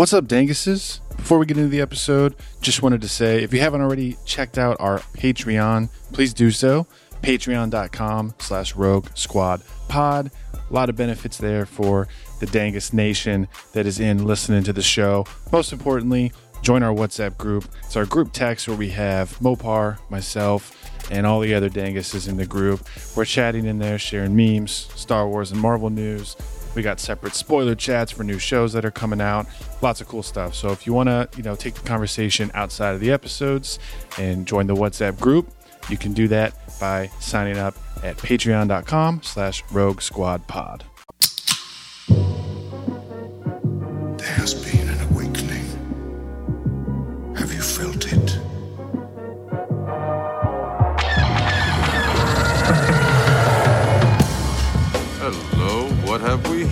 What's up, Danguses? Before we get into the episode, just wanted to say if you haven't already checked out our Patreon, please do so. Patreon.com slash Rogue Squad Pod. A lot of benefits there for the Dangus Nation that is in listening to the show. Most importantly, join our WhatsApp group. It's our group text where we have Mopar, myself, and all the other Danguses in the group. We're chatting in there, sharing memes, Star Wars and Marvel news. We got separate spoiler chats for new shows that are coming out. Lots of cool stuff. So if you want to, you know, take the conversation outside of the episodes and join the WhatsApp group, you can do that by signing up at patreon.com slash rogue squad pod.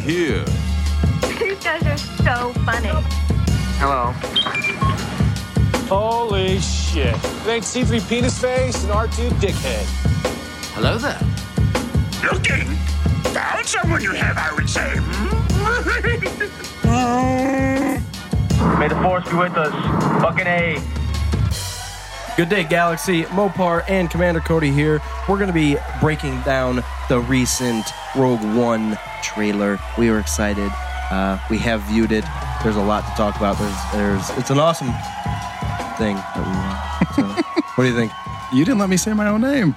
Here? These guys are so funny. Hello. Holy shit. It ain't C3 penis face and R2 dickhead. Hello there. Looking? Found someone you have, I would say. May the force be with us. Fucking A. Good day, Galaxy. Mopar and Commander Cody here. We're going to be breaking down the recent Rogue One trailer. We are excited. Uh, we have viewed it. There's a lot to talk about. There's, there's, it's an awesome thing that we want. So, what do you think, You didn't let me say my own name.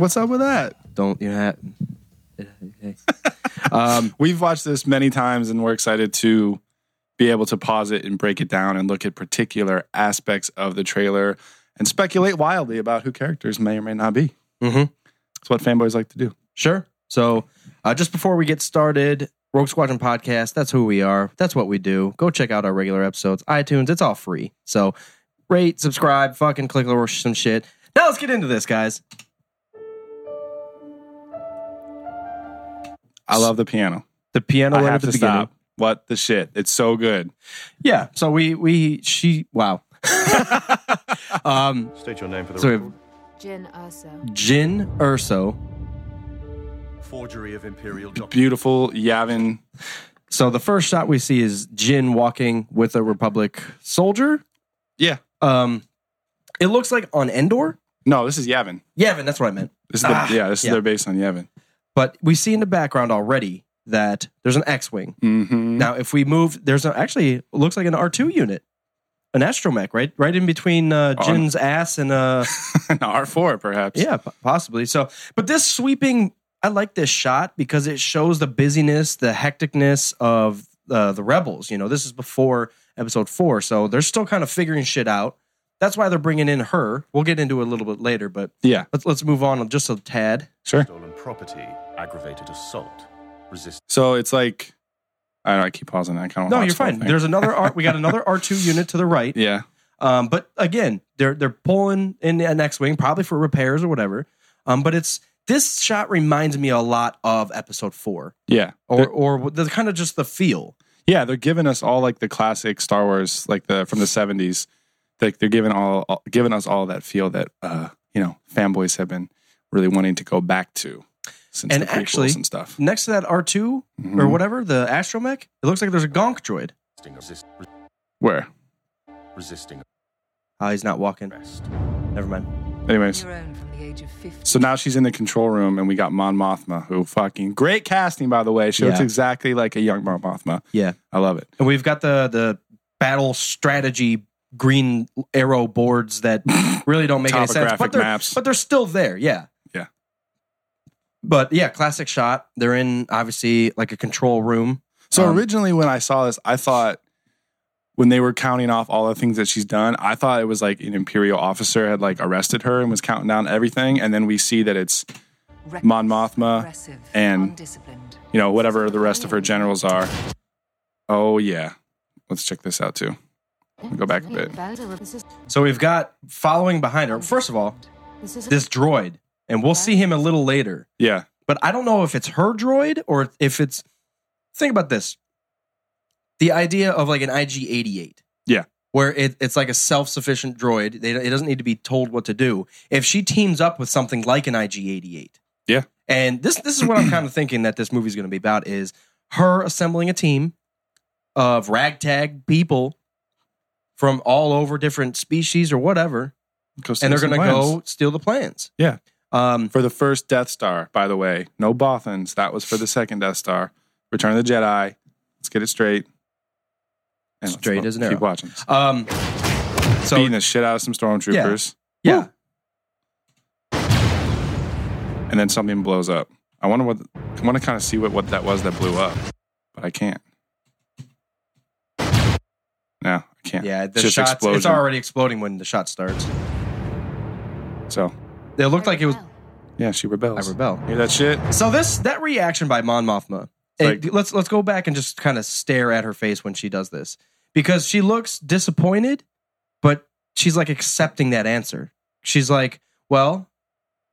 What's up with that? Don't you have? Um, we've watched this many times and we're excited to be able to pause it and break it down and look at particular aspects of the trailer and speculate wildly about who characters may or may not be. Mhm. It's what fanboys like to do. Sure. So, uh, just before we get started, Rogue Squadron Podcast, that's who we are. That's what we do. Go check out our regular episodes, iTunes, it's all free. So, rate, subscribe, fucking click over some shit. Now, let's get into this, guys. I love the piano. The piano I right have at the to beginning. stop. What the shit? It's so good. Yeah. So, we, we, she, wow. um, State your name for the so, we record. have Jyn Erso. Jyn Erso. Forgery of imperial documents. Beautiful Yavin. So, the first shot we see is Jyn walking with a Republic soldier. Yeah. Um, it looks like on Endor. No, this is Yavin. Yavin, that's what I meant. This is the, Ah, yeah, this is yeah. their base on Yavin. But we see in the background already that there's an X-wing. Mm-hmm. Now, if we move, there's a, actually it looks like an R2 unit, an astromech, right, right in between uh, Jyn's ass and uh, an R4, perhaps. yeah, p- possibly. So, but this sweeping, I like this shot because it shows the busyness, the hecticness of uh, the rebels. You know, this is before Episode Four, so they're still kind of figuring shit out. That's why they're bringing in her. We'll get into it a little bit later, but Yeah, let's let's move on just a tad. sure. Stolen property, aggravated assault, resist. So it's like, I don't know, I keep pausing. I kind of No, you're fine. There's another R. We got another R2 unit to the right. yeah. Um, but again, they're they're pulling in an X-wing, probably for repairs or whatever. Um, but it's this shot reminds me a lot of Episode Four, Yeah. or or the kind of just the feel. yeah, they're giving us all like the classic Star Wars, like the from the 70s. Like they're giving all, all giving us all that feel that uh, you know, fanboys have been really wanting to go back to since And the actually- and stuff. Next to that R2 or Mhm. whatever, the astromech, it looks like there's a gonk droid. Where? resisting Oh, he's not walking. Never mind. Anyways. Your own from the age of 50. So now she's in the control room, and we got Mon Mothma, who fucking great casting, by the way. She looks Yeah. exactly like a young Mon Mothma. Yeah, I love it. and we've got the the battle strategy green arrow boards that really don't make any sense, Topographic but they're maps. but they're still there. Yeah, Yeah. But yeah, classic shot. They're in obviously like a control room. So Um, originally, when I saw this, I thought when they were counting off all the things that she's done, I thought it was like an imperial officer had like arrested her and was counting down everything, and then we see that it's Mon Mothma and you know whatever the rest of her generals are. Oh yeah, let's check this out too. Go back a bit. So we've got following behind her. First of all, this droid, and we'll see him a little later. Yeah, But I don't know if it's her droid or if it's. Think about this: the idea of like an IG-88. Yeah. where it, it's like a self-sufficient droid. They, it doesn't need to be told what to do. If she teams up with something like an IG-88, Yeah. And this this is what I'm kind of thinking that this movie's going to be about is her assembling a team of ragtag people from all over different species or whatever, and they're going to go steal the plans. Yeah. Um, For the first Death Star, by the way, no Bothans. That was for the second Death Star. Return of the Jedi. Let's get it straight. Straight as an Keep watching. um, so Beating the shit out of some stormtroopers. yeah, and then something blows up. I wonder what I want to kind of see what, what that was that blew up, but I can't. No, I can't. yeah. The It's shots. explosion. It's already exploding when the shot starts. So It looked like it was. yeah, she rebels. I rebel. Hear that shit? So this that reaction by Mon Mothma. Like- it- let's let's go back and just kind of stare at her face when she does this because she looks disappointed, but she's like accepting that answer. She's like, "Well,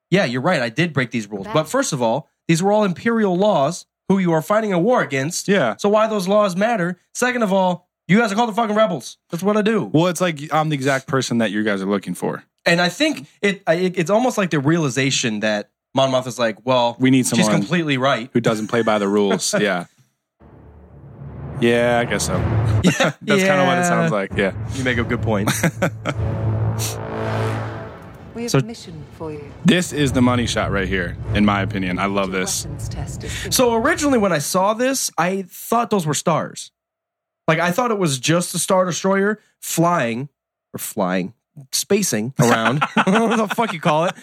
yeah, you're right. I did break these rules, but first of all, these were all imperial laws who you are fighting a war against. Yeah. So why those laws matter? Second of all, you guys are called the fucking rebels. That's what I do. Well, it's like I'm the exact person that you guys are looking for. And I think it, it it's almost like the realization that Mon Mothma is like, well, We need she's someone completely right. who doesn't play by the rules. yeah. Yeah, I guess so. That's kind of what it sounds like. Yeah. You make a good point. We have So- a mission for you. This is the money shot right here, in my opinion. I love this. Weapons test is So originally, when I saw this, I thought those were stars. Like I thought it was just a star destroyer flying or flying, spacing around. what the fuck you call it?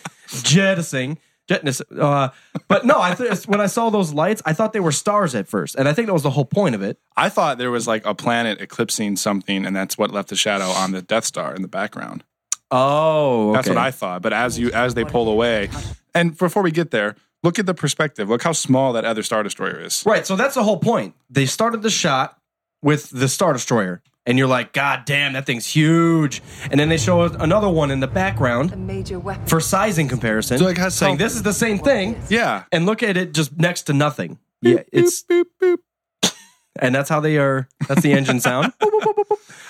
Jettisoning. Jetness, uh, but no, I th- when I saw those lights, I thought they were stars at first, and I think that was the whole point of it. I thought there was like a planet eclipsing something, and that's what left the shadow on the Death Star in the background. Oh, That's what I thought. But as you as they pull away, and before we get there, look at the perspective. Look how small that other Star Destroyer is. Right. So that's the whole point. They started the shot with the Star Destroyer, and you're like, God damn, that thing's huge. And then they show another one in the a background major weapon. for sizing comparison, So, like, how- saying this is the same thing, Yeah. and look at it just next to nothing. Yeah, it's and that's how they are. That's the engine sound.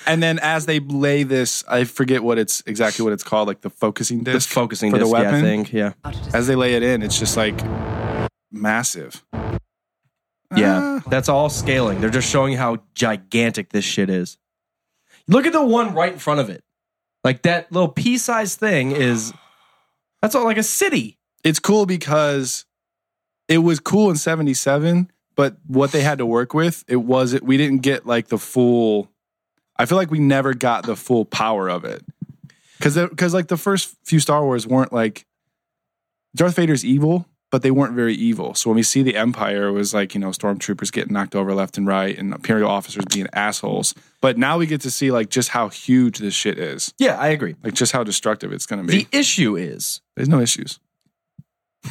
And then as they lay this, I forget what it's exactly what it's called, like the focusing This disc focusing for disc, the yeah, I weapon. think, yeah, As they lay it in, it's just like massive. Yeah. Ah. That's all scaling. They're just showing how gigantic this shit is. Look at the one right in front of it. Like that little pea-sized thing is. That's all like a city. it's cool because it was cool in 77 but what they had to work with it wasn't. we didn't get like the full i feel like we never got the full power of it because because like the first few star wars weren't like darth vader's evil but they weren't very evil. So when we see the empire it was like you know stormtroopers getting knocked over left and right and imperial officers being assholes. But now we get to see like just how huge this shit is. Yeah, I agree. like just how destructive it's going to be. The issue is there's no issues.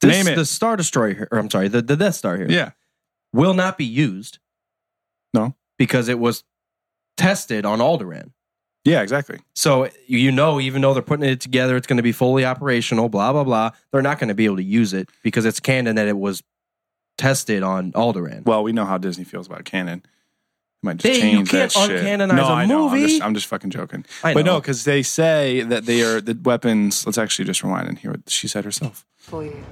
This, Name it. the Star Destroyer, or I'm sorry, the, the Death Star here, yeah. will not be used no. because it was tested on Alderaan. Yeah exactly So you know, even though they're putting it together, it's going to be fully operational. Blah blah blah. They're not going to be able to use it because it's canon that it was tested on Alderaan. Well, we know how Disney feels about canon. They might just Hey, you change can't that shit. uncanonize no, a I know. I'm movie. just, I'm just fucking joking. I But know. no, because they say that they are the weapons. Let's actually just rewind and hear what she said herself. for you.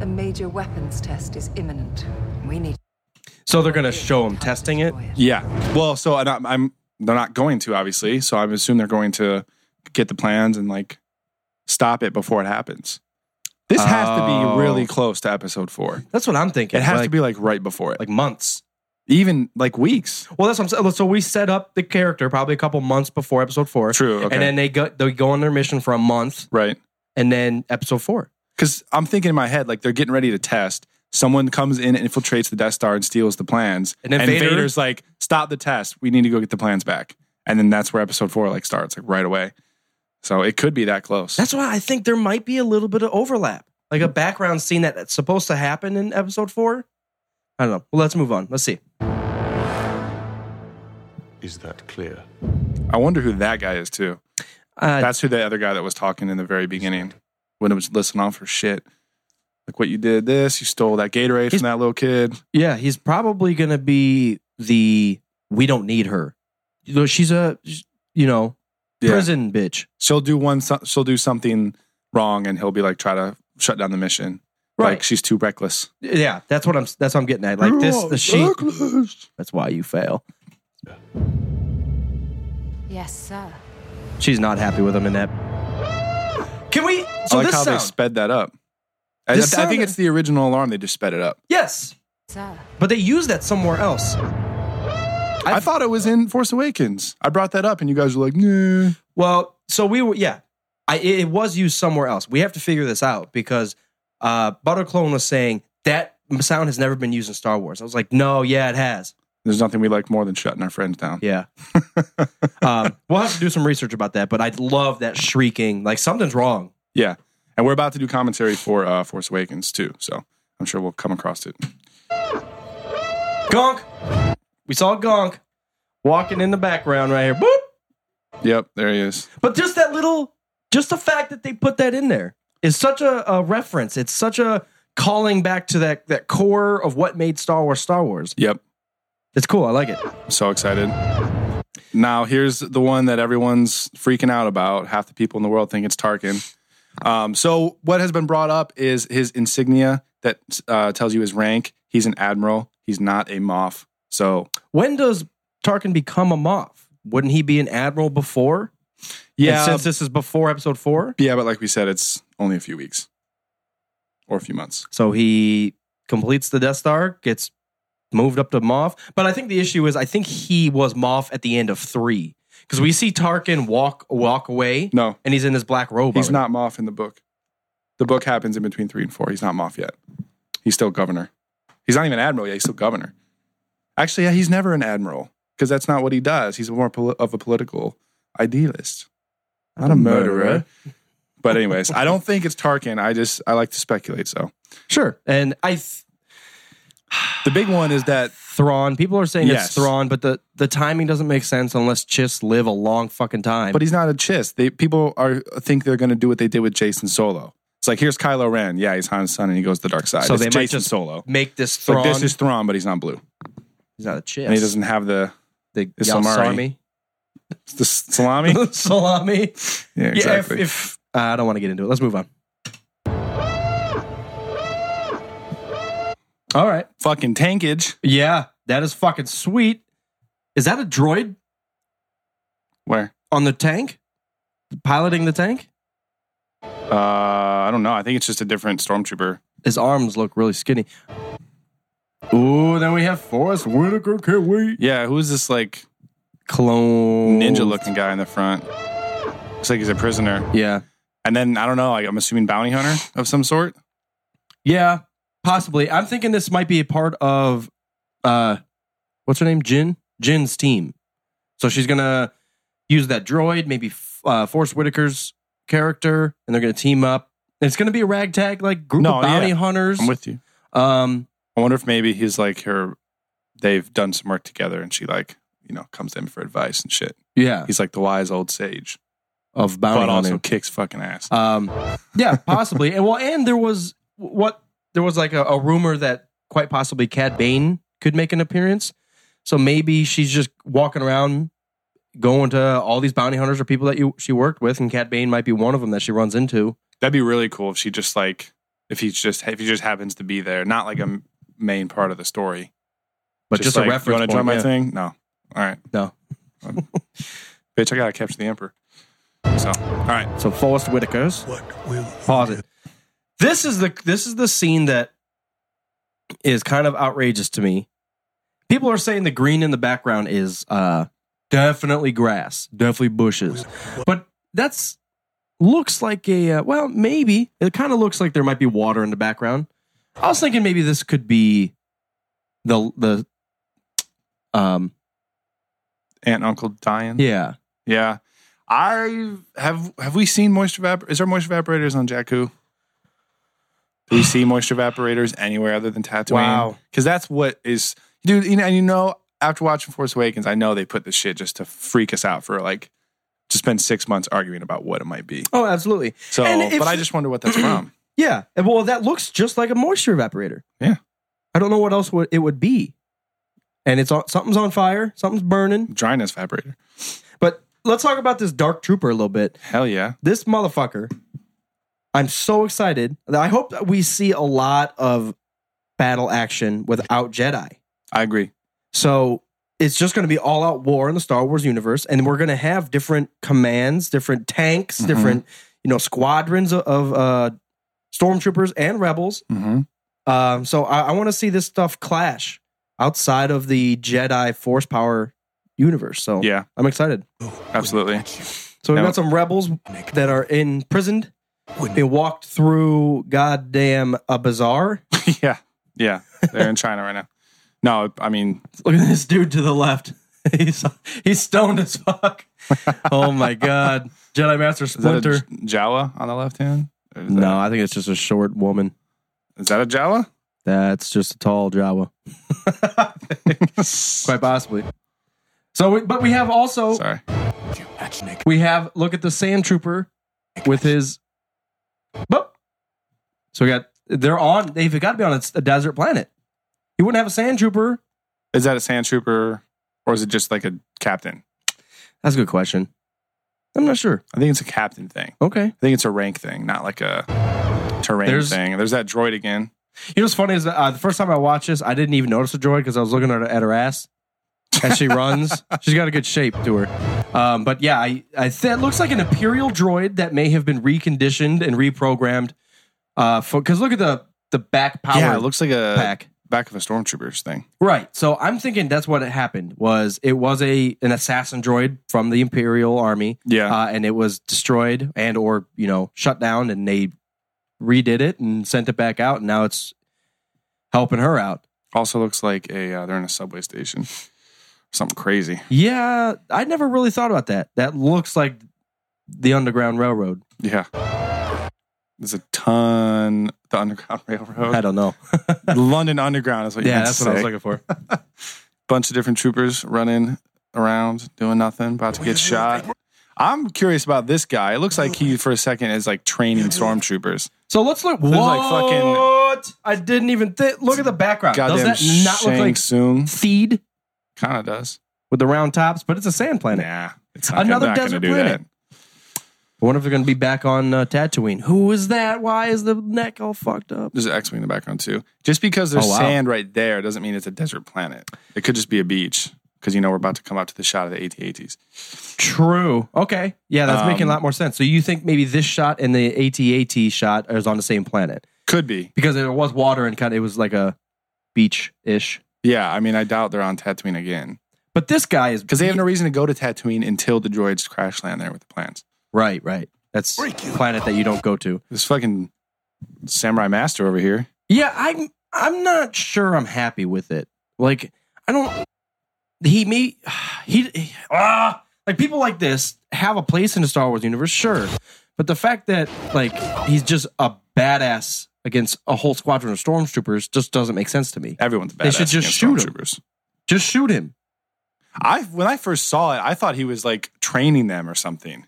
A major weapons test is imminent. We need. So they're going to show them testing it. Yeah. Well, so and I'm, I'm they're not going to obviously. So I assume they're going to get the plans and like stop it before it happens. This has to Oh. be really close to episode four. That's what I'm thinking. It has like, to be like right before it, like months. even like weeks. Well, that's what I'm saying. So we set up the character probably a couple months before episode four. True, okay. And then they go they go on their mission for a month, Right. and then episode four. Because I'm thinking in my head, like they're getting ready to test. Someone comes in and infiltrates the Death Star and steals the plans. And then Vader- Vader's like, stop the test. We need to go get the plans back. And then that's where episode four like starts, like right away. So it could be that close. That's why I think there might be a little bit of overlap, like a background scene that- that's supposed to happen in episode four. I don't know. Well, let's move on. Let's see. Is that clear? I wonder who that guy is too. Uh, That's who the other guy that was talking in the very beginning when it was listening off for shit. Like what you did this, you stole that Gatorade He's- from that little kid. yeah, he's probably going to be the we don't need her. You know, She's a you know Yeah. prison bitch. She'll do one. She'll do something wrong, and he'll be like, try to shut down the mission. Right. Like she's too reckless. Yeah, that's what I'm. That's what I'm getting at. Like this, the she. That's why you fail. Yes, sir. She's not happy with him in that. Can we? So I like this how they sped that up. I, I think it's the original alarm. They just sped it up. yes, but they use that somewhere else. I, thought it was in Force Awakens. I brought that up, and you guys were like, "Nah." Well, so we were. Yeah, I it it was used somewhere else. We have to figure this out because uh, Butterclone was saying that sound has never been used in Star Wars. I was like, no, yeah, it has. There's nothing we like more than shutting our friends down. Yeah. um, we'll have to do some research about that, but I love that shrieking. Like something's wrong. Yeah. And we're about to do commentary for uh, Force Awakens too, so I'm sure we'll come across it. Gonk. We saw Gonk walking in the background right here. Boop. Yep, there he is. But just that little, just the fact that they put that in there is such a, a reference. It's such a calling back to that that core of what made Star Wars Star Wars. Yep. It's cool. I like it. So excited. Now, here's the one that everyone's freaking out about. Half the people in the world think it's Tarkin. Um, so, what has been brought up is his insignia that uh, tells you his rank. He's an admiral. He's not a Moff. So, When does Tarkin become a Moff? Wouldn't he be an admiral before? yeah, And since this is before Episode Four, yeah, but like we said, it's only a few weeks or a few months. so he completes the Death Star, gets moved up to Moff. But I think the issue is, I think he was Moff at the end of three because we see Tarkin walk walk away, No, and he's in his black robe. he's already. not Moff in the book. The book happens in between three and four. He's not Moff yet. He's still governor. He's not even admiral yet. He's still governor. Actually, yeah, he's never an admiral because that's not what he does. He's more poli- of a political idealist, not a murderer. But anyways, I don't think it's Tarkin. I just I like to speculate. So Sure, and I. Th- the big one is that Thrawn. People are saying Yes. it's Thrawn, but the, the timing doesn't make sense unless Chiss live a long fucking time. But he's not a chiss. They people are think they're going to do what they did with Jacen Solo. It's like here's Kylo Ren. Yeah, he's Han's son, and he goes to the dark side. So it's they might Jacen just Solo. make this It's Thrawn. like this is Thrawn, but he's not blue, he's not a Chiss. and he doesn't have the the it's ysalamiri. the salami. Salami. yeah, exactly. Yeah, if, if uh, I don't want to get into it, let's move on. All right. Fucking tankage. Yeah, that is fucking sweet. Is that a droid Where? on the tank? Piloting the tank? Uh, I don't know. I think it's just a different stormtrooper. His arms look really skinny. Ooh, then we have Forest Whitaker. Can't wait. Yeah, who's this like Clone ninja looking guy in the front? Looks like he's a prisoner. Yeah, And then I don't know. Like, I'm assuming bounty hunter of some sort. yeah, possibly. I'm thinking this might be a part of, uh, what's her name? Jyn. Jyn's team. So she's gonna use that droid, maybe uh, Forest Whitaker's character, and they're gonna team up. And it's gonna be a ragtag like group No, of bounty yeah. hunters. I'm with you. um, I wonder if maybe he's like her. They've done some work together, and she like you know comes to him for advice and shit. yeah, He's like the wise old sage, of bounty but also hunting. kicks fucking ass. Um, yeah, possibly. and well, and there was what there was like a, a rumor that quite possibly Cad Bane could make an appearance. So maybe she's just walking around, going to all these bounty hunters or people that you she worked with, and Cad Bane might be one of them that she runs into. That'd be really cool if she just like if he's just if he just happens to be there, not like a main part of the story, But just, like, a reference. You want to join my yeah. thing? No. All right, No. bitch. I gotta capture the emperor. So, all right. So Forest Whitaker's. What will Pause it. This is the this is the scene that is kind of outrageous to me. People are saying the green in the background is uh definitely grass, definitely bushes. But that's looks like a uh, well, maybe. It kind of looks like there might be water in the background. I was thinking maybe this could be the the um Aunt and uncle dying. yeah. Yeah. I have have we seen moisture evapor? Is there moisture evaporators on Jakku? Do we see moisture evaporators anywhere other than Tatooine? Wow. Because that's what is, dude. You know, and you know, after watching Force Awakens, I know they put this shit just to freak us out for like to spend six months arguing about what it might be. Oh, absolutely. So, if- but I just wonder what that's from. Yeah. Well, that looks just like a moisture evaporator. Yeah. I don't know what else would, it would be. And it's on, something's on fire, something's burning. Dryness evaporator. But let's talk about this dark trooper a little bit. Hell yeah. This motherfucker I'm so excited. I hope that we see a lot of battle action without Jedi. I agree. So it's just going to be all out war in the Star Wars universe, and we're going to have different commands, different tanks, Mhm. different you know squadrons of, of uh, stormtroopers and rebels. Mm-hmm. Um, so I, I want to see this stuff clash outside of the Jedi Force power universe. So Yeah, I'm excited. absolutely. So we Yeah. got some rebels that are imprisoned. They walked through goddamn a bazaar. yeah, yeah. They're in China right now. No, I mean, Look at this dude to the left. He's he's stoned as fuck. oh my god, Jedi Master is that Splinter. Jawa on the left hand? No, I think it's just a short woman. is that a Jawa? That's just a tall Jawa. Quite possibly. So, we, but we have also Sorry. we have look at the sand trooper with his. Boop. So we got they're on. They've got to be on a, a desert planet. You wouldn't have a sand trooper. Is that a sand trooper or is it just like a captain? That's a good question. I'm not sure. I think it's a captain thing. Okay. I think it's a rank thing, not like a terrain There's- thing. There's that droid again. You know what's funny is that, uh, the first time I watched this, I didn't even notice the droid because I was looking at her, at her ass as she runs. She's got a good shape to her. Um, but yeah, I, I th- it looks like an Imperial droid that may have been reconditioned and reprogrammed. Uh, because look at the the back power yeah, it looks like a pack. back of a stormtroopers thing. Right. So I'm thinking that's what it happened. Was it was a an assassin droid from the Imperial Army, Yeah. uh, and it was destroyed and or you know shut down, and they redid it and sent it back out, and now it's helping her out. also looks like a uh, they're in a subway station. Something crazy. Yeah, I never really thought about that. That looks like the Underground Railroad. Yeah. There's a ton the Underground Railroad. I don't know. London Underground is what you yeah, meant that's to what I was say. looking for. Bunch of different troopers running around doing nothing, about to get shot. I'm curious about this guy. It looks like he, for a second, is like training stormtroopers. So let's look. What? Like fucking- I didn't even think. Look at the background. Does Goddamn that not look Shang like Tsung. Theed Kind of does. with the round tops? But it's a sand planet. Nah, it's not Another not desert gonna do planet. I wonder if they're going to be back on uh, Tatooine. Who is that? Why is the neck all fucked up? There's an X-wing in the background too. Just because there's Oh, wow. sand right there doesn't mean it's a desert planet. It could just be a beach because you know we're about to come out to the shot of the AT-ATs. True. Okay. Yeah, that's making a Um, lot more sense. So you think maybe this shot and the AT-AT shot is on the same planet Could be. because there was water and kind of it was like a beach ish. Yeah, I mean, I doubt they're on Tatooine again But this guy is because they have no reason to go to Tatooine until the droids crash land there with the plans. right. Right. That's a planet that you don't go to. This fucking samurai master over here. Yeah, I'm. I'm not sure. I'm happy with it. Like I don't. He me. He ah. Like people like this have a place in the Star Wars universe, sure. But the fact that like he's just a badass against a whole squadron of stormtroopers just doesn't make sense to me. Everyone's badass. They should just shoot him. Just shoot him. I when I first saw it, I thought he was like training them or something.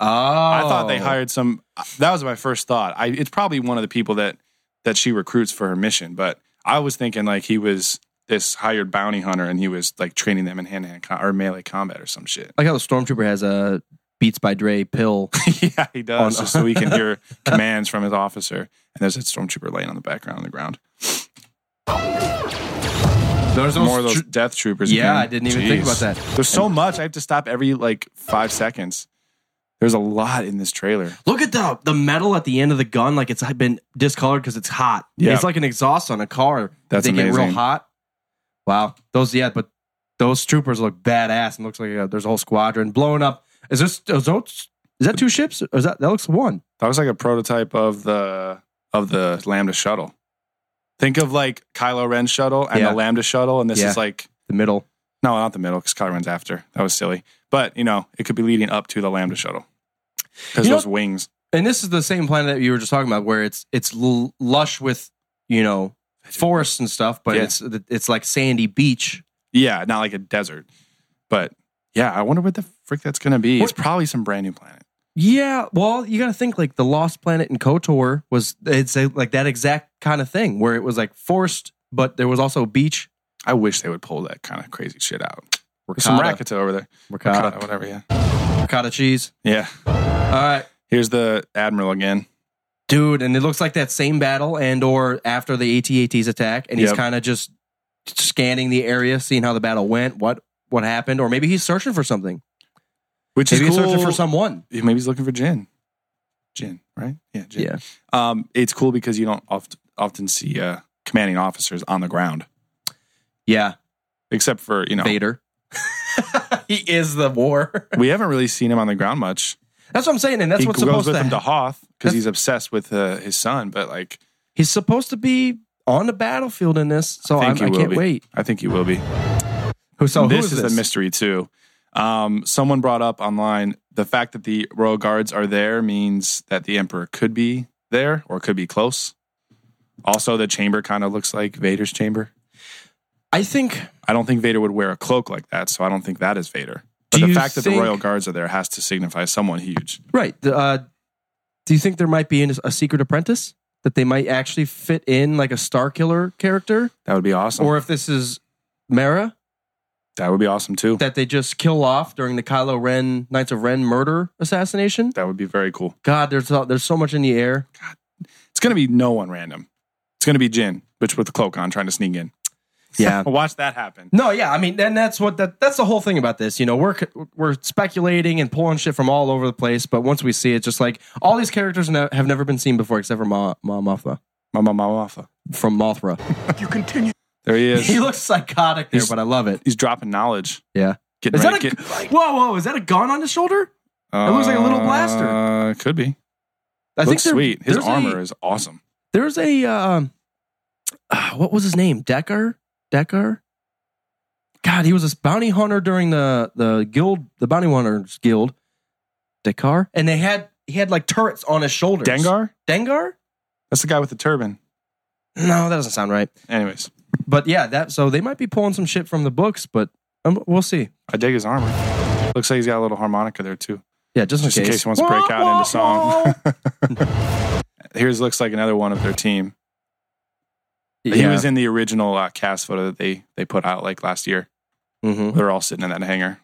Oh, I thought they oh. hired some. That was my first thought. I it's probably one of the people that that she recruits for her mission. But I was thinking like he was this hired bounty hunter and he was like training them in hand to hand or melee combat or some shit. like how the stormtrooper has a Beats by Dre pill. yeah, he does On- just so he can hear commands from his officer. And there's a stormtrooper laying on the background on the ground. There's More of those death troopers. Yeah, again. I didn't even think about that. There's so much. I have to stop every like five seconds. There's a lot in this trailer. Look at the the metal at the end of the gun, like it's been discolored because it's hot. Yeah. It's like an exhaust on a car. That's they get real hot. Wow, those yeah, but those troopers look badass and looks like uh, there's a whole squadron blowing up. Is this is, those, is that two ships? Or is that that looks one? That was like a prototype of the of the Lambda shuttle. Think of like Kylo Ren's shuttle and Yeah. the Lambda shuttle, and this Yeah. is like The middle. no, not the middle because Kylo Ren's after. That was silly, but you know it could be leading up to the Lambda shuttle because You know- those wings. And this is the same planet that you were just talking about, where it's it's l- lush with you know forests and stuff, but Yeah. it's it's like sandy beach. Yeah, not like a desert, but yeah, I wonder what the frick that's gonna be. It's probably some brand new planet. Yeah, well, you got to think like the Lost Planet in KOTOR was it's a, like that exact kind of thing where it was like forced, but there was also a beach. I wish they would pull that kind of crazy shit out. There's some Ricotta. Rakata over there. Ricotta. Ricotta, whatever. Yeah, Ricotta cheese. yeah. All right. Here's the admiral again. dude, and it looks like that same battle and or after the AT-ATs attack, and he's Yep. kind of just scanning the area, seeing how the battle went, what what happened, or maybe he's searching for something. Which Maybe is he's searching for someone. Maybe he's looking for Jyn. Jyn, right? Yeah, Jyn. Yeah. Um, it's cool because you don't oft, often see uh, commanding officers on the ground, Yeah, except for you know Vader. he is the war. we haven't really seen him on the ground much. That's what I'm saying, and that's he what's goes supposed with to. him to Hoth because he's obsessed with uh, his son. But like, he's supposed to be on the battlefield in this, so I I'm, think he I can't be. wait. I think he will be. Who? So this is is this? the mystery too. Um, someone brought up online the fact that the royal guards are there means that the emperor could be there or could be close. Also, the chamber kind of looks like Vader's chamber. I think. I don't think Vader would wear a cloak like that, so I don't think that is Vader. But the fact that the royal guards are there has to signify someone huge. Right. the, Uh, do you think there might be a secret apprentice that they might actually fit in like a Star Killer character, That would be awesome. or if this is Mara that would be awesome too. that they just kill off during the Kylo Ren Knights of Ren murder assassination? That would be very cool. God, there's so- there's so much in the air. God, It's going to be no one random. It's going to be Jyn, which with the cloak on, trying to sneak in. Yeah. Watch that happen. No, yeah, I mean, and that's what that that's the whole thing about this. You know, we're we're speculating and pulling shit from all over the place, but once we see it, just like all these characters ne- have never been seen before, except for Ma, Ma Mothra Mama Mawafa. from Mothra. You continue. There he is. he looks psychotic there, He's- but I love it. He's dropping knowledge. Yeah. Getting Is that a get, whoa whoa? Is that a gun on his shoulder? It looks like a little blaster. Uh, could be. I Looks there- sweet. His there's armor A, is awesome. there's a um, ah, what was his name? Decker. Decker. God, he was a bounty hunter during the the guild, the bounty hunters guild. Deckar, and they had he had like turrets on his shoulders. Dengar? Dengar? That's the guy with the turban. No, that doesn't sound right. Anyways, But yeah, that so they might be pulling some shit from the books, but um, we'll see. I dig his armor. Looks like he's got a little harmonica there too. Yeah, just, Just in case he wants to break out into song. Here's looks like another one of their team. He was in the original uh, cast photo that they they put out like last year. Mhm. They're all sitting in that hangar.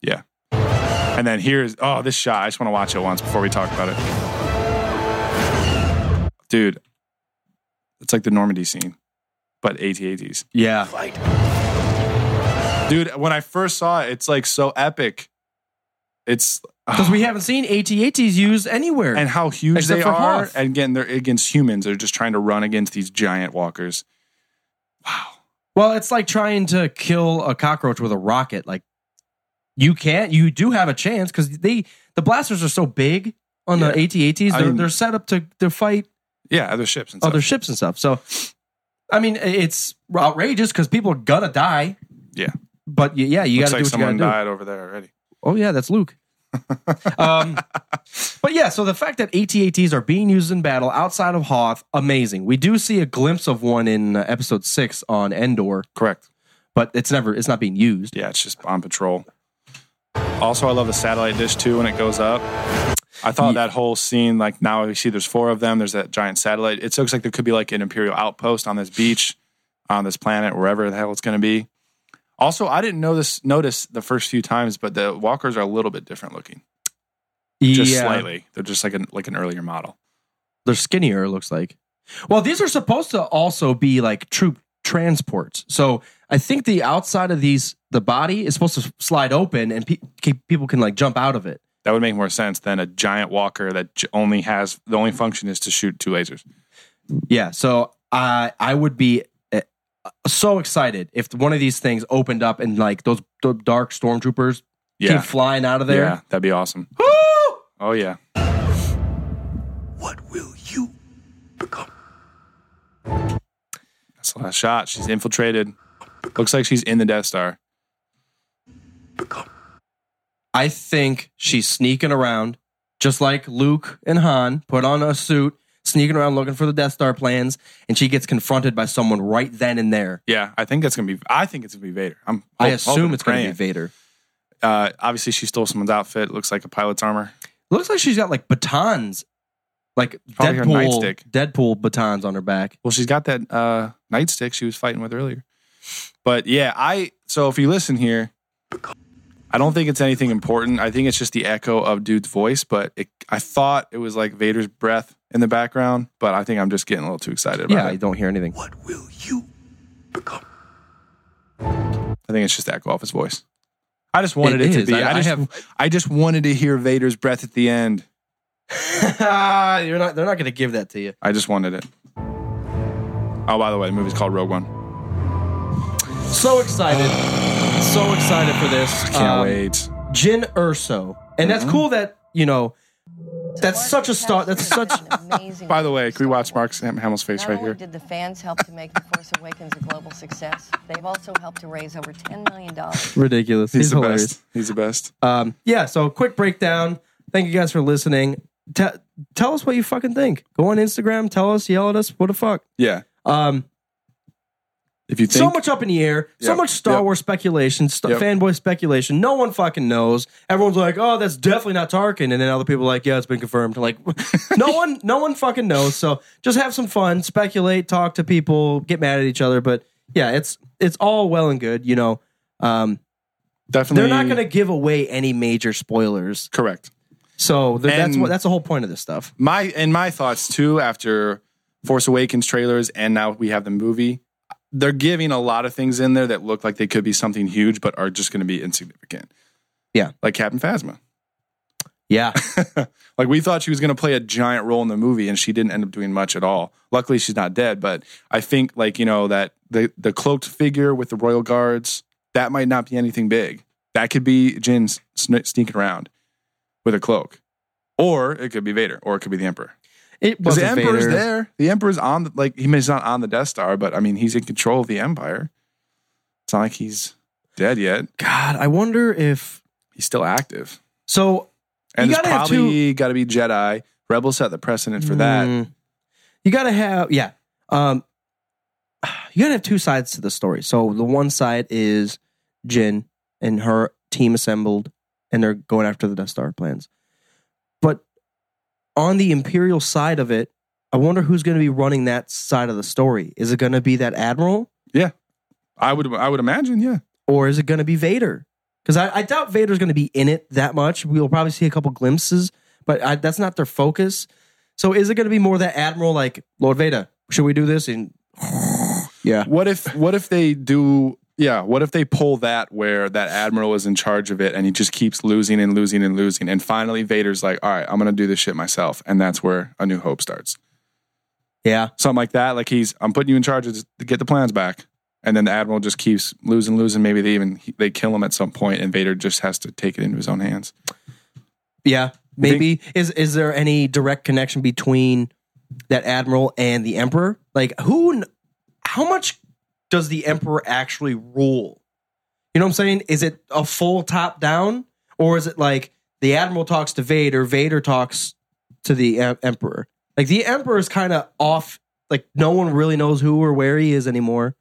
Yeah. And then here's oh this shot. I just want to watch it once before we talk about it. Dude, it's like the Normandy scene, but AT-ATs. Yeah. Dude, when I first saw it, it's like so epic. It's Because we haven't seen AT-ATs used anywhere. and how huge they are. Hoth. And again, they're against humans. They're just trying to run against these giant walkers. Wow. Well, it's like trying to kill a cockroach with a rocket. Like you can't. You do have a chance because they the blasters are so big on Yeah. the AT-ATs. I They're, mean- they're set up to to fight Yeah, other ships and stuff. other ships and stuff. So, I mean, it's outrageous because people are gonna die. Yeah. But y- yeah, you got Looks to like do what you someone got to do. died over there already. Oh yeah, that's Luke. um, but yeah, so the fact that AT-ATs are being used in battle outside of Hoth, amazing. We do see a glimpse of one in uh, episode six on Endor, Correct. but it's never it's not being used. Yeah, it's just on patrol. Also, I love the satellite dish too when it goes up. I thought that whole scene, like now you see there's four of them, there's that giant satellite. It looks like there could be like an Imperial outpost on this beach, on this planet, wherever the hell it's going to be. Also, I didn't know this, notice the first few times, but the walkers are a little bit different looking, just Yeah. slightly. They're just like an like an earlier model. They're skinnier, it looks like. Well, these are supposed to also be like troop transports. So I think the outside of these, the body is supposed to slide open and pe- people can like jump out of it. That would make more sense than a giant walker that only has the only function is to shoot two lasers. Yeah. So I I would be uh, so excited if one of these things opened up and like those dark stormtroopers Yeah, came flying out of there. yeah, that'd be awesome. Woo! Oh yeah. What will you become? That's the last shot. She's infiltrated. Looks like she's in the Death Star. Become. I think she's sneaking around, just like Luke and Han put on a suit, sneaking around looking for the Death Star plans, and she gets confronted by someone right then and there. Yeah, I think that's gonna be. I think it's gonna be Vader. I'm. I assume it's going to be. Vader. Uh, obviously, she stole someone's outfit. Looks like a pilot's armor. Looks like she's got like batons, like Probably Deadpool. Deadpool batons on her back. Well, she's got that uh, nightstick she was fighting with earlier. But yeah, I. So if you listen here, I don't think it's anything important. I think it's just the echo of dude's voice, but it, I thought it was like Vader's breath in the background, but I think I'm just getting a little too excited about Yeah, I don't hear anything. What will you become? I think it's just the echo off his voice. I just wanted It it, to be. I- I, I just, have- I just wanted to hear Vader's breath at the end. You're not. They're not going to give that to you. I just wanted it. Oh, by the way, the movie's called Rogue One. So excited. so excited for this. Can't Um, wait. Jyn Erso, and that's cool that you know. That's such a start. That's such. Amazing By the way, can we watch Mark Hamill's face Not right only here? did the fans help to make The Force Awakens a global success, they've also helped to raise over $10 million. ridiculous. He's, He's, the hilarious. best. He's the best. Um, yeah. So quick breakdown. Thank you guys for listening. Te- tell us what you fucking think. Go on Instagram. Tell us. Yell at us. What the fuck. Yeah. Um, If you think so much up in the air. So Yep, much Star yep. Wars speculation. St- Yep. Fanboy speculation. No one fucking knows. Everyone's like, "Oh, that's definitely not Tarkin," and then other people are like, "Yeah, it's been confirmed." Like, no one, no one fucking knows. So just have some fun, speculate, talk to people, get mad at each other. But yeah, it's it's all well and good. You know, um, definitely they're not going to give away any major spoilers. correct. So th- that's And- what that's the whole point of this stuff. My and my thoughts too after Force Awakens trailers and now we have the movie. They're giving a lot of things in there that look like they could be something huge, but are just going to be insignificant. Yeah. like Captain Phasma. Yeah, Like we thought she was going to play a giant role in the movie, and she didn't end up doing much at all. Luckily, she's not dead. But I think, like you know, that the the cloaked figure with the royal guards that might not be anything big. That could be Jyn sn- sneaking around with a cloak, or it could be Vader, or it could be the Emperor. It was the Emperor's there. The Emperor's on the like he may he's not on the Death Star, but I mean he's in control of the Empire. It's not like he's dead yet. God, I wonder if He's still active. so. And it's probably got to be Jedi. Rebels set the precedent for that. Mm. You gotta have yeah. Um you gotta have two sides to the story. So the one side is Jyn and her team assembled and they're going after the Death Star plans. On the Imperial side of it, I wonder who's gonna be running that side of the story. Is it gonna be that Admiral? Yeah, I would I would imagine, yeah. Or is it gonna be Vader? Because I, I doubt Vader's gonna be in it that much. We'll probably see a couple glimpses, but I, that's not their focus. So is it going to be more that admiral like Lord Vader? Should we do this? And yeah, What if what if they do yeah, what if they pull that where that admiral is in charge of it and he just keeps losing and losing and losing and finally Vader's like, "All right, I'm going to do this shit myself." And that's where A New Hope starts. yeah, Something like that, like he's I'm putting you in charge of to get the plans back. And then the admiral just keeps losing losing, maybe they even they kill him at some point and Vader just has to take it into his own hands. yeah. Maybe is is there any direct connection between that admiral and the emperor? Like who? How much does the emperor actually rule? You know what I'm saying? Is it a full top down, or is it like the admiral talks to Vader, Vader talks to the em- emperor? Like the emperor is kind of off. Like no one really knows who or where he is anymore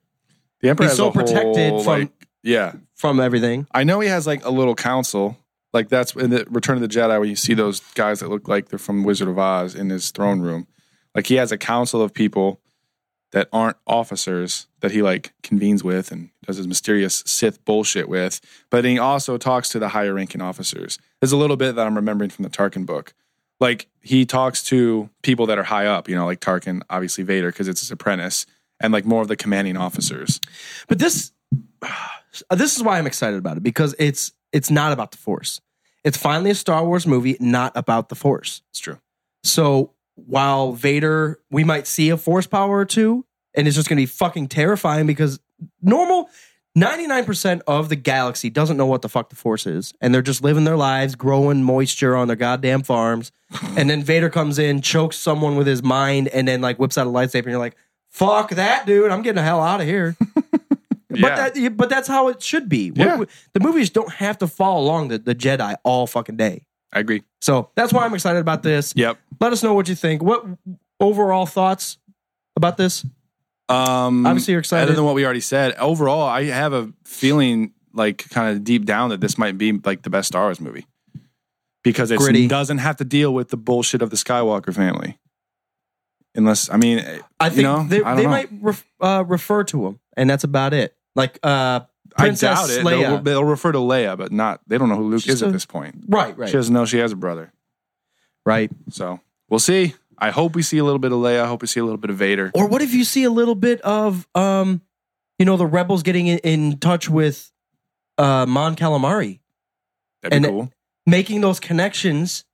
The emperor is so a whole, protected from- like, yeah, from everything. I know he has like a little council. Like that's in the Return of the Jedi where you see those guys that look like they're from Wizard of Oz in his throne room. Like he has a council of people that aren't officers that he like convenes with and does his mysterious Sith bullshit with. But he also talks to the higher ranking officers. There's a little bit that I'm remembering from the Tarkin book. Like he talks to people that are high up, you know, like Tarkin, obviously Vader, because it's his apprentice, and like more of the commanding officers. But this this is why I'm excited about it because it's it's not about the Force. It's finally a Star Wars movie not about the Force. It's true. So while Vader, we might see a Force power or two, and it's just going to be fucking terrifying because normal 99% of the galaxy doesn't know what the fuck the Force is, and they're just living their lives, growing moisture on their goddamn farms. and then Vader comes in, chokes someone with his mind, and then like whips out a lightsaber, and you're like, "Fuck that, dude! I'm getting the hell out of here." Yeah. But that, but that's how it should be. Yeah. The movies don't have to follow along the, the Jedi all fucking day. I agree. So that's why I'm excited about this. Yep. Let us know what you think. What overall thoughts about this? Um, Obviously you're excited. Other than what we already said, overall, I have a feeling like kind of deep down that this might be like the best Star Wars movie because it doesn't have to deal with the bullshit of the Skywalker family. Unless, I mean, I think you know, they, they might ref, uh, refer to him, and that's about it. Like, uh, Princess I doubt it. Leia. They'll, they'll refer to Leia, but not. They don't know who Luke She's is at this point. right, right, She doesn't know she has a brother. right. So we'll see. I hope we see a little bit of Leia. I hope we see a little bit of Vader. Or what if you see a little bit of, um, you know, the rebels getting in, in touch with uh, Mon Calamari, That'd and be cool. making those connections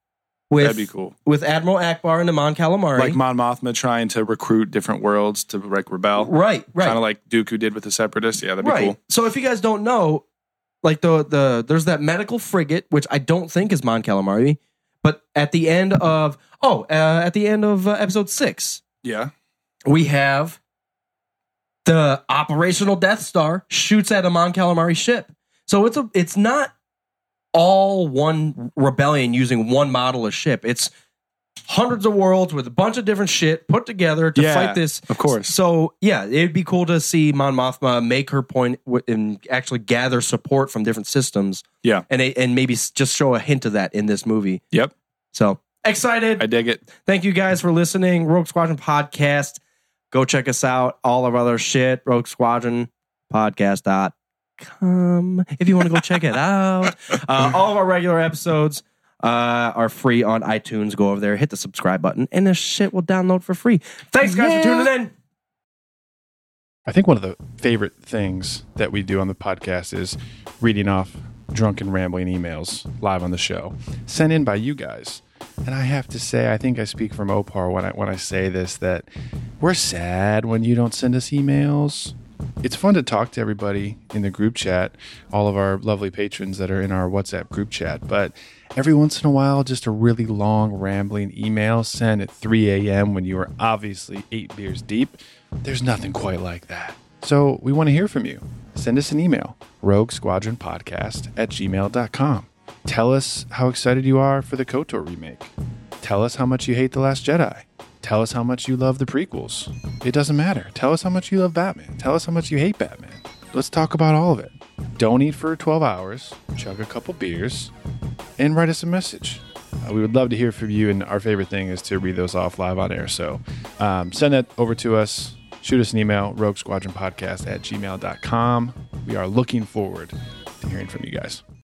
with That'd be cool. with Admiral Ackbar and the Mon Calamari. Like Mon Mothma trying to recruit different worlds to like rebel. right, right, Kind of like Dooku did with the Separatists. Yeah, that'd be right. cool. So if you guys don't know, like the the there's that medical frigate, which I don't think is Mon Calamari, but at the end of oh, uh, at the end of uh, episode six, Yeah. we have the operational Death Star shoots at a Mon Calamari ship. So it's a it's not all one rebellion using one model of ship. It's hundreds of worlds with a bunch of different shit put together to Yeah, fight this. of course. So yeah, it'd be cool to see Mon Mothma make her point w- and actually gather support from different systems, Yeah. and it- and maybe s- just show a hint of that in this movie. Yep. So excited! I dig it. Thank you guys for listening. Rogue Squadron Podcast. Go check us out. All of our other shit. Rogue Squadron Podcast.com. If you want to go check it out. Uh, all of our regular episodes uh, are free on iTunes. Go over there, hit the subscribe button, and this shit will download for free. Thanks, guys, for tuning in. I think one of the favorite things that we do on the podcast is reading off drunken rambling emails live on the show, sent in by you guys. And I have to say, I think I speak from Opar when I when I say this that we're sad when you don't send us emails. It's fun to talk to everybody in the group chat, all of our lovely patrons that are in our WhatsApp group chat. But every once in a while, just a really long, rambling email sent at 3 a.m. when you are obviously eight beers deep. There's nothing quite like that. So we want to hear from you. Send us an email, rogue squadron podcast at gmail.com. Tell us how excited you are for the KOTOR remake. Tell us how much you hate The Last Jedi. Tell us how much you love the prequels. It doesn't matter. Tell us how much you love Batman. Tell us how much you hate Batman. Let's talk about all of it. Don't eat for 12 hours, chug a couple beers, and write us a message. Uh, we would love to hear from you, and our favorite thing is to read those off live on air. So um, send that over to us. Shoot us an email, rogue squadron podcast at gmail.com. We are looking forward to hearing from you guys.